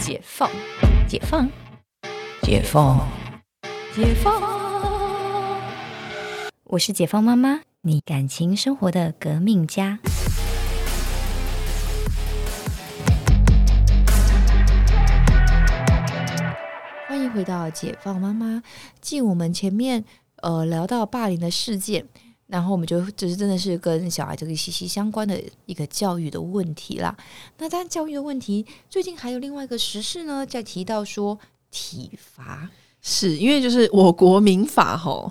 解放，解放，解放，解放。我是解放妈妈，你感情生活的革命家。欢迎回到解放妈妈。继我们前面呃聊到霸凌的事件，然后我们就只是真的是跟小孩这个息息相关的一个教育的问题啦。那当然，教育的问题最近还有另外一个时事呢，在提到说体罚。是因为就是我国民法吼，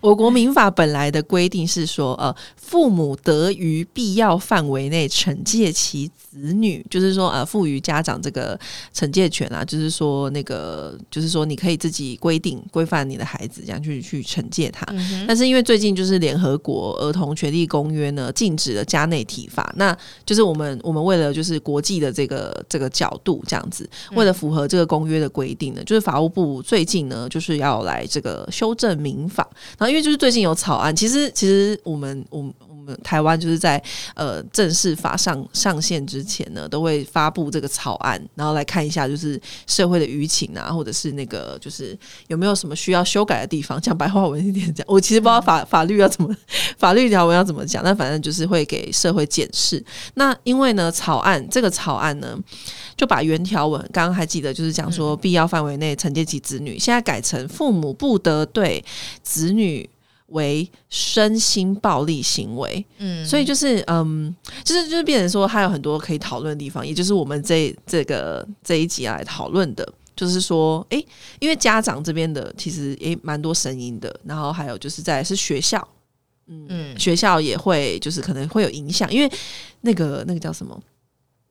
我国民法本来的规定是说，呃，父母得于必要范围内惩戒其子女，就是说，呃，赋予家长这个惩戒权啊，就是说，那个就是说，你可以自己规定规范你的孩子，这样去去惩戒他。但是因为最近就是联合国儿童权利公约呢，禁止了家内体罚，那就是我们我们为了就是国际的这个这个角度这样子，为了符合这个公约的规定呢，就是法务部最近呢就是要来这个修正民法，然后因为就是最近有草案，其实其实我们我台湾就是在呃正式法上上线之前呢，都会发布这个草案，然后来看一下就是社会的舆情啊，或者是那个就是有没有什么需要修改的地方。讲白话文一点讲，我其实不知道法法律要怎么法律条文要怎么讲，但反正就是会给社会检视。那因为呢，草案这个草案呢。就把原条文刚刚还记得，就是讲说必要范围内惩戒其子女，现在改成父母不得对子女为身心暴力行为。嗯，所以就是嗯，就是就是变成说，还有很多可以讨论的地方，也就是我们这这个这一集来讨论的，就是说，诶，因为家长这边的其实也蛮多声音的，然后还有就是在是学校，嗯，学校也会就是可能会有影响，因为那个那个叫什么？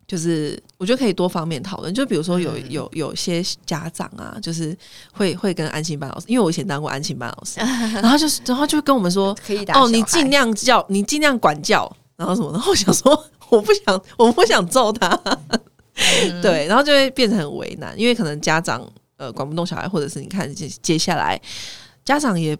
就是我觉得可以多方面讨论，就比如说有有有些家长啊，就是会会跟安心班老师，因为我以前当过安心班老师，然后就是然后就跟我们说，可以打哦，你尽量教，你尽量管教，然后什么，然后我想说，我不想，我不想揍他，对，然后就会变成很为难，因为可能家长呃管不动小孩，或者是你看接接下来家长也。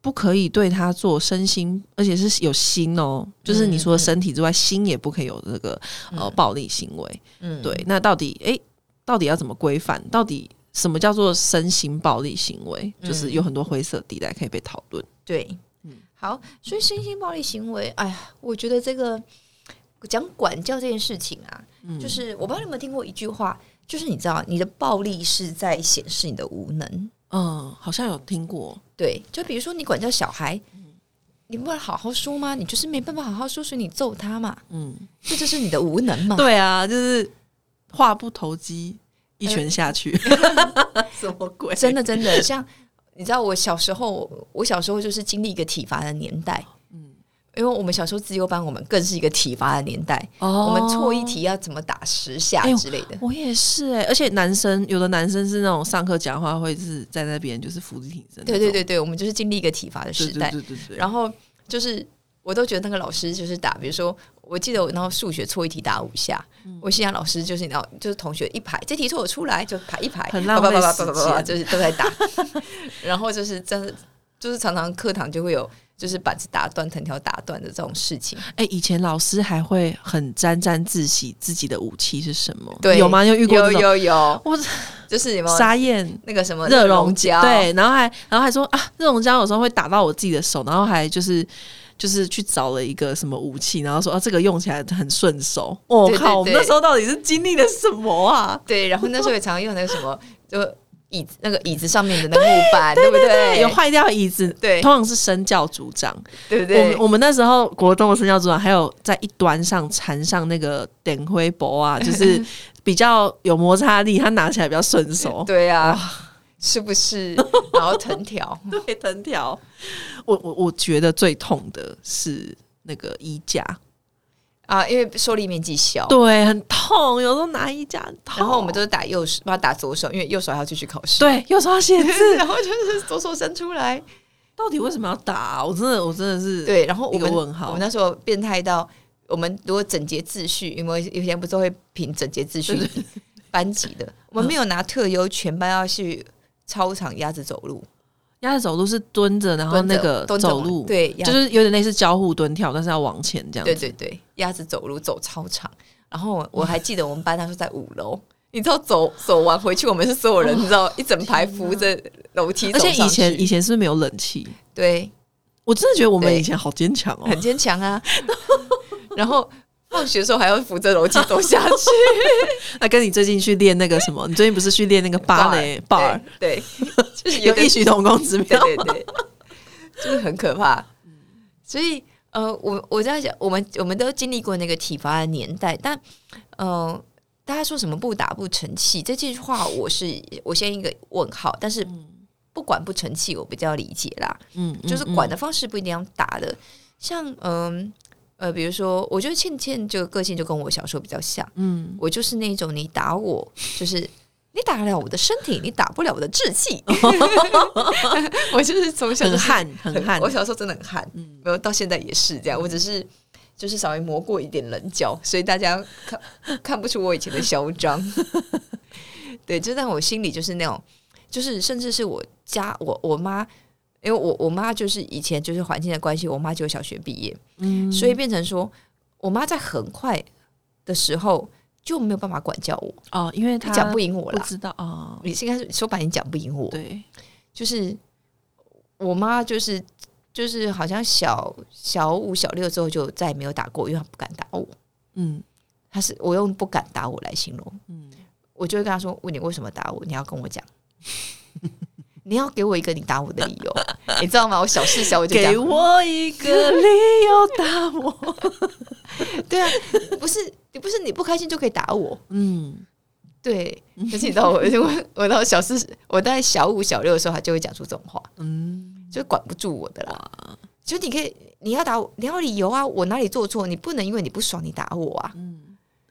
不可以对他做身心，而且是有心哦，就是你说身体之外，心也不可以有这个呃暴力行为。嗯，对。那到底哎，到底要怎么规范？到底什么叫做身心暴力行为？就是有很多灰色地带可以被讨论。对，嗯，好。所以身心暴力行为，哎呀，我觉得这个讲管教这件事情啊，就是我不知道你有没有听过一句话，就是你知道，你的暴力是在显示你的无能。嗯，好像有听过。对，就比如说你管教小孩，你不能好好说吗？你就是没办法好好说，所以你揍他嘛。嗯，这就是你的无能嘛。对啊，就是话不投机，一拳下去，什么鬼？真的真的，像你知道，我小时候，我小时候就是经历一个体罚的年代。因为我们小时候自由班，我们更是一个体罚的年代。哦，我们错一题要怎么打十下之类的。我也是哎，而且男生有的男生是那种上课讲话会是在那边就是扶着挺身。对对对对，我们就是经历一个体罚的时代。对对对。然后就是我都觉得那个老师就是打，比如说我记得我然后数学错一题打五下，我心想老师就是你知道就是同学一排这题错我出来就排一排，很浪费时间，就是都在打。然后就是真的就是常常课堂就会有。就是板子打断、藤条打断的这种事情。哎，以前老师还会很沾沾自喜自己的武器是什么？对，有吗？有遇过有有有，我就是什么沙燕那个什么热熔胶，对，然后还然后还说啊，热熔胶有时候会打到我自己的手，然后还就是就是去找了一个什么武器，然后说啊，这个用起来很顺手。我靠，我们那时候到底是经历了什么啊？对，然后那时候也常用那个什么就。椅子那个椅子上面的那个木板，对不对？有坏掉椅子，对，通常是身教组长，对不对？我们我们那时候国中的身教组长，还有在一端上缠上那个点灰箔啊，就是比较有摩擦力，它拿起来比较顺手。对啊，是不是？然后藤条，对藤条。我我我觉得最痛的是那个衣架。啊，因为受力面积小，对，很痛。有时候拿衣架痛，然后我们都是打右手，不要打左手，因为右手还要继续考试。对，右手要写字，然后就是左手伸出来。到底为什么要打？我真的，我真的是对。然后一个问号。我们那时候变态到，我们如果整洁秩序，因为有些不是会评整洁秩序班级的，我们没有拿特优，全班要去操场鸭子走路。鸭子走路是蹲着，然后那个走路，对，就是有点类似交互蹲跳，但是要往前这样。对 对对，鸭子走路走操场。然后我还记得我们班那时候在五楼，你知道走走完回去，我们是所有人，你知道一整排扶着楼梯而且以前以前是不是没有冷气，对我真的觉得我们以前好坚强哦很。坚强啊，然后放学的时候还要扶着楼梯走下去，那跟你最近去练那个什么，你最近不是去练那个芭蕾 bar，对，对。就是有异曲同工之妙。对对，就是很可怕。所以呃，我我在讲，我们我们都经历过那个体罚的年代，但呃，大家说什么不打不成器这句话，我是我先一个问号，但是不管不成器，我比较理解啦，嗯，就是管的方式不一定要打的，像嗯。呃，比如说，我觉得倩倩这个个性就跟我小时候比较像，嗯，我就是那种你打我，就是你打得了我的身体，你打不了我的志气。我就是从小就是很悍，很悍。我小时候真的很悍，嗯没有到现在也是这样。我只是就是稍微磨过一点棱角，所以大家看看不出我以前的嚣张。对，就在我心里就是那种，就是甚至是我家我我妈，因为我我妈就是以前就是环境的关系，我妈就有小学毕业，嗯所以变成说我妈在很快的时候就没有办法管教我，哦，因为她讲不赢我了。不知道哦，你应该是说白，你讲不赢我。对，就是我妈，就是就是好像小小五、小六之后就再也没有打过，因为她不敢打我。嗯她是我用不敢打我来形容，嗯，我就会跟她说：“问你为什么打我？你要跟我讲，你要给我一个你打我的理由，你知道吗？”我小事小我就给，我一个理由打我。对啊，不是你不是你不开心就可以打我，嗯对。可是你知道我，我 我到小四，我大概小五、小六的时候，他就会讲出这种话。嗯，就管不住我的啦。就你可以，你要打我，你要理由啊，我哪里做错？你不能因为你不爽你打我啊，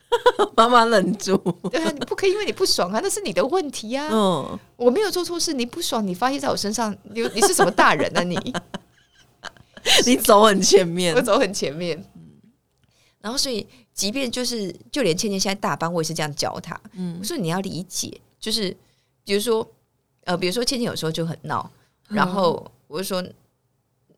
妈妈忍住。对啊，你不可以因为你不爽啊，那是你的问题啊。嗯，我没有做错事，你不爽，你发泄在我身上，你你是什么大人啊你？你走很前面我。走很前面，然后所以即便就是就连倩倩现在大班，我也是这样教她。嗯我说你要理解，就是比如说呃，比如说倩倩有时候就很闹，然后我就说。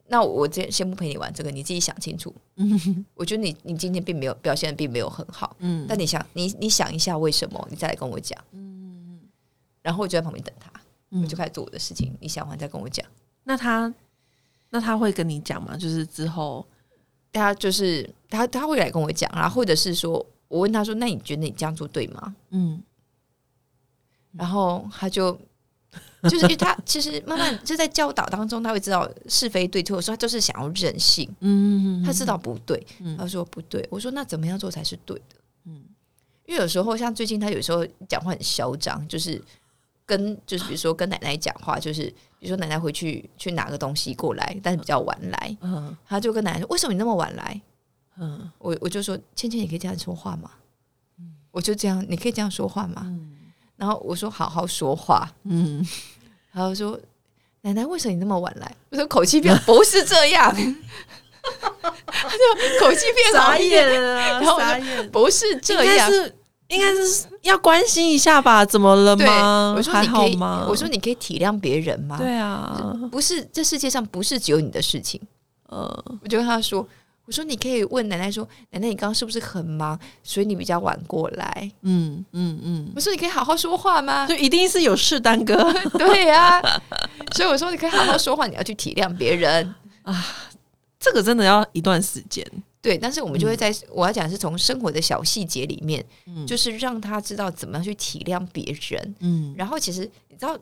那我先先不陪你玩这个，你自己想清楚。嗯 我觉得你你今天并没有表现的并没有很好，嗯但你想你你想一下为什么，你再来跟我讲。嗯然后我就在旁边等他，嗯我就开始做我的事情。你想完再跟我讲。那他那他会跟你讲吗？就是之后，他就是他他会来跟我讲，然后或者是说我问他说：“那你觉得你这样做对吗嗯？”然后他就就是因为他其实慢慢就在教导当中，他会知道是非对错的时候，他就是想要任性。嗯他知道不对，嗯他说不对。我说那怎么样做才是对的？嗯因为有时候像最近他有时候讲话很嚣张，就是跟就是比如说跟奶奶讲话，就是比如说奶奶回去去拿个东西过来，但是比较晚来，嗯他就跟奶奶说：“为什么你那么晚来嗯？”我我就说：“芊芊，你可以这样说话吗？”嗯我就这样，你可以这样说话吗？然后我说：“好好说话。嗯，”然后说：“奶奶，为什么你那么晚来？”我说：“口气变不是这样。”他就口气变好傻一点，眼了，然后傻眼，不是这样。应该是应该是要关心一下吧？怎么了对，吗？我说你可以，好吗？我说你可以体谅别人吗？对啊，不是这世界上不是只有你的事情。呃，我就跟他说：“我说你可以问奶奶说，奶奶你刚刚是不是很忙，所以你比较晚过来？嗯嗯嗯，我说你可以好好说话吗？就一定是有事耽搁。对呀、所以我说你可以好好说话，你要去体谅别人啊。这个真的要一段时间。对，但是我们就会在、我要讲是从生活的小细节里面，嗯就是让他知道怎么样去体谅别人。嗯，然后其实你知道，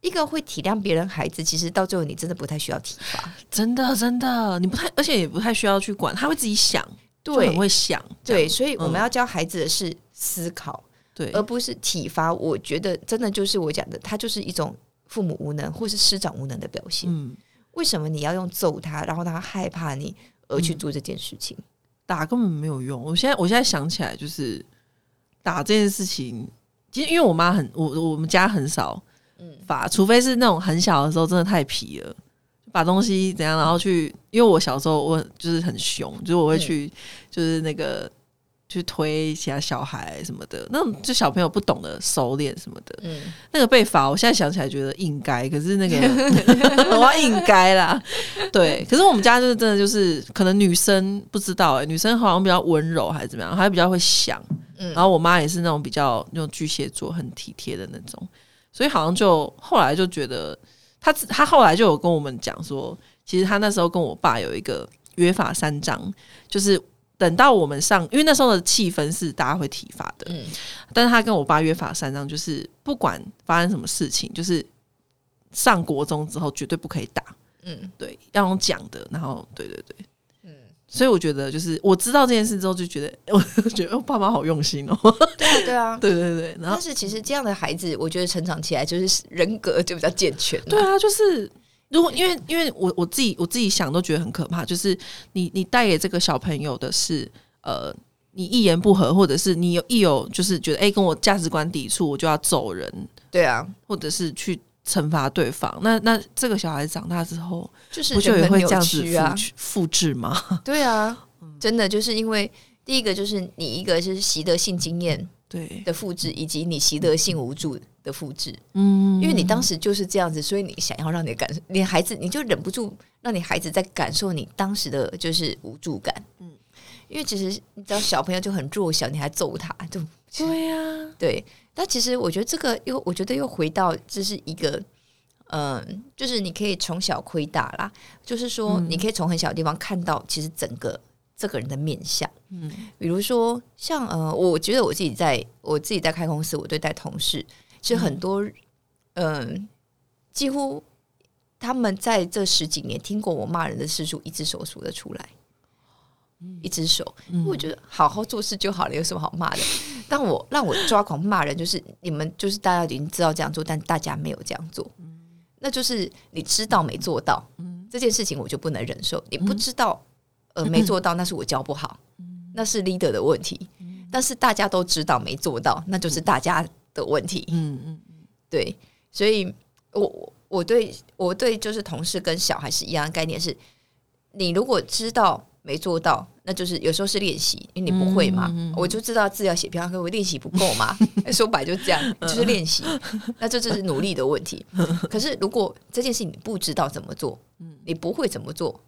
一个会体谅别人孩子，其实到最后你真的不太需要体罚。真的真的，你不太，而且也不太需要去管，他会自己想，就对很会想。对，所以我们嗯要教孩子的是思考。对，而不是体罚。我觉得真的就是我讲的，他就是一种父母无能或是师长无能的表现。嗯，为什么你要用揍他，然后他害怕你而嗯去做这件事情？打根本没有用。我现在我现在想起来，就是打这件事情，其实因为我妈很，我我们家很少嗯。罚，除非是那种很小的时候真的太皮了。把东西怎样，然后去，因为我小时候我就是很凶，就是我会去，就是那个去推其他小孩什么的，那种就小朋友不懂得收敛什么的，嗯，那个被罚，我现在想起来觉得应该，可是那个 我要应该啦，对。可是我们家就是真的就是，可能女生不知道哎、女生好像比较温柔还是怎么样，还比较会想，嗯。然后我妈也是那种比较那种巨蟹座，很体贴的那种，所以好像就后来就觉得他他后来就有跟我们讲说，其实他那时候跟我爸有一个约法三章，就是等到我们上，因为那时候的气氛是大家会体罚的，嗯。但是他跟我爸约法三章，就是不管发生什么事情，就是上国中之后绝对不可以打，嗯对，要用讲的，然后对对对，嗯，所以我觉得就是我知道这件事之后，就觉得 我就觉得我爸妈好用心哦，对啊对啊。对对对，然后但是其实这样的孩子，我觉得成长起来就是人格就比较健全了。对啊，就是如果因为因为我我自己我自己想都觉得很可怕，就是你你带给这个小朋友的是呃。你一言不合，或者是你有一有就是觉得哎、跟我价值观抵触，我就要走人，对啊，或者是去惩罚对方。那那这个小孩长大之后，就是不就也会这样子曲啊复。复制吗？对啊，真的就是因为第一个就是你一个是习得性经验对，的复制，以及你习得性无助的复制。嗯因为你当时就是这样子，所以你想要让你的感受，你孩子你就忍不住让你孩子在感受你当时的就是无助感。嗯，因为其实你知道小朋友就很弱小，你还揍他，就对呀、对。但其实我觉得这个又，我觉得又回到这是一个。嗯，就是你可以从小亏大啦，就是说嗯你可以从很小的地方看到其实整个这个人的面相。嗯比如说像呃，我觉得我自己在我自己在开公司，我对待同事，其实很多嗯、几乎他们在这十几年听过我骂人的次数，一只手数得出来。一只手，嗯我觉得好好做事就好了，有什么好骂的？当我让我抓狂骂人，就是你们就是大家已经知道这样做，但大家没有这样做，那就是你知道没做到，这件事情我就不能忍受。你不知道，呃，没做到，那是我教不好，那是 leader 的问题。但是大家都知道没做到，那就是大家的问题。嗯嗯对，所以我我我对我对就是同事跟小孩是一样的概念是，你如果知道没做到，那就是有时候是练习，因为你不会嘛，我就知道字要写漂亮，可我练习不够嘛，说白就这样，就是练习，那这就是努力的问题。可是如果这件事情你不知道怎么做，你不会怎么做，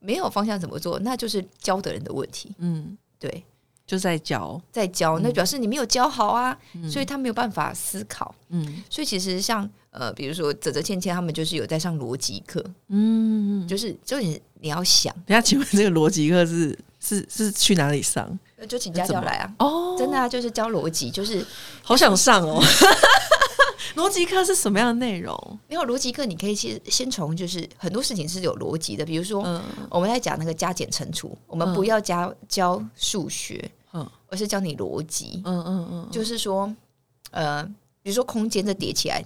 没有方向怎么做，那就是教的人的问题。嗯，对，就在教，在教，那表示你没有教好啊，所以他没有办法思考。嗯。所以其实像呃，比如说泽泽倩倩他们就是有在上逻辑课，嗯。就是就你你要想，等一下，请问这个逻辑课是是是去哪里上？就请家教来啊，哦，真的啊，就是教逻辑，就是好想上哦。逻辑课是什么样的内容？没有逻辑课，你可以先先从就是很多事情是有逻辑的，比如说、嗯。我们在讲那个加减乘除，我们嗯不要加教数学，嗯。而是教你逻辑，嗯嗯嗯，就是说呃，比如说空间这叠起来，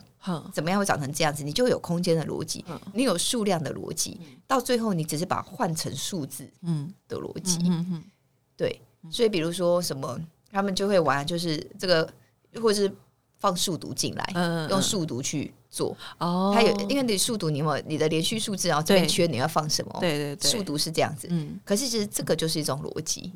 怎么样会长成这样子，你就会有空间的逻辑，嗯。你有数量的逻辑，到最后你只是把它换成数字嗯。的逻辑。对，所以比如说什么，他们就会玩，就是这个，或者是放数独进来，嗯用数独去做。哦，它有，因为你数独，你有你的连续数字，然后这边对。缺你要放什么？对对对，数独是这样子。嗯。可是其实这个就是一种逻辑，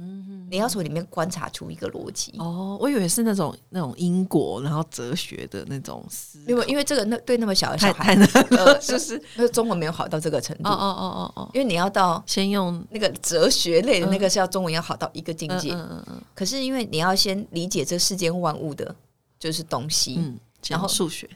你要从里面观察出一个逻辑。哦，我以为是那种那种因果，然后哲学的那种思，因为因为这个那对那么小的小孩，呃，是不是？那中文没有好到这个程度，哦哦哦哦哦，因为你要到先用那个哲学类的那个是要中文要好到一个境界。嗯嗯嗯可是因为你要先理解这世间万物的就是东西，嗯，然后数学，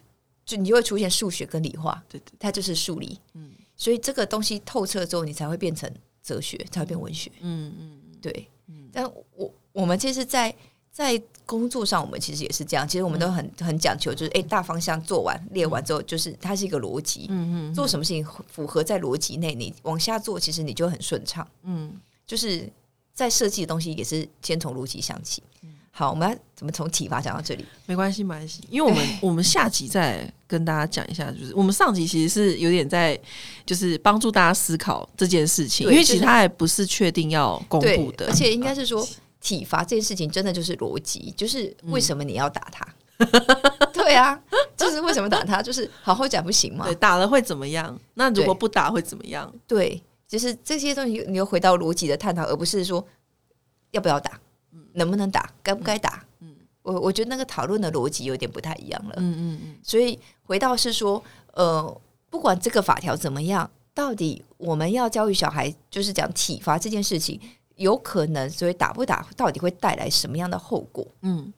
就你就会出现数学跟理化，对对，它就是数理。嗯所以这个东西透彻之后，你才会变成哲学，才会变文学。嗯嗯对，但我我们其实在，在工作上，我们其实也是这样。其实我们都很很讲求，就是哎、大方向做完列完之后，就是它是一个逻辑，嗯嗯做什么事情符合在逻辑内，你往下做，其实你就很顺畅。嗯，就是在设计的东西也是先从逻辑想起。好，我们要怎么从体罚讲到这里？没关系，没关系，因为我们我们下集再跟大家讲一下，就是我们上集其实是有点在就是帮助大家思考这件事情，因为其实它还不是确定要公布的，而且应该是说体罚这件事情真的就是逻辑，就是为什么你要打他？对啊，就是为什么打他？就是好好讲不行吗对？打了会怎么样？那如果不打会怎么样？对，就是这些东西，你又回到逻辑的探讨，而不是说要不要打，能不能打，该不该打。嗯我我觉得那个讨论的逻辑有点不太一样了。嗯嗯嗯，所以回到是说，呃，不管这个法条怎么样，到底我们要教育小孩，就是讲体罚这件事情，有可能，所以打不打到底会带来什么样的后果？嗯，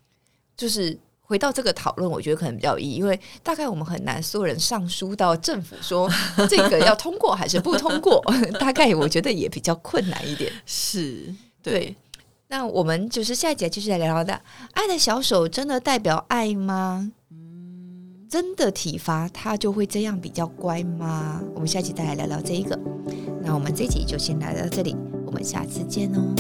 就是回到这个讨论，我觉得可能比较有意义，因为大概我们很难所有人上书到政府说 这个要通过还是不通过，大概我觉得也比较困难一点。是对，那我们就是下一节继续来聊聊的，爱的小手真的代表爱吗？嗯真的体罚他就会这样比较乖吗？我们下期再来聊聊这一个。那我们这集就先来到这里，我们下次见哦，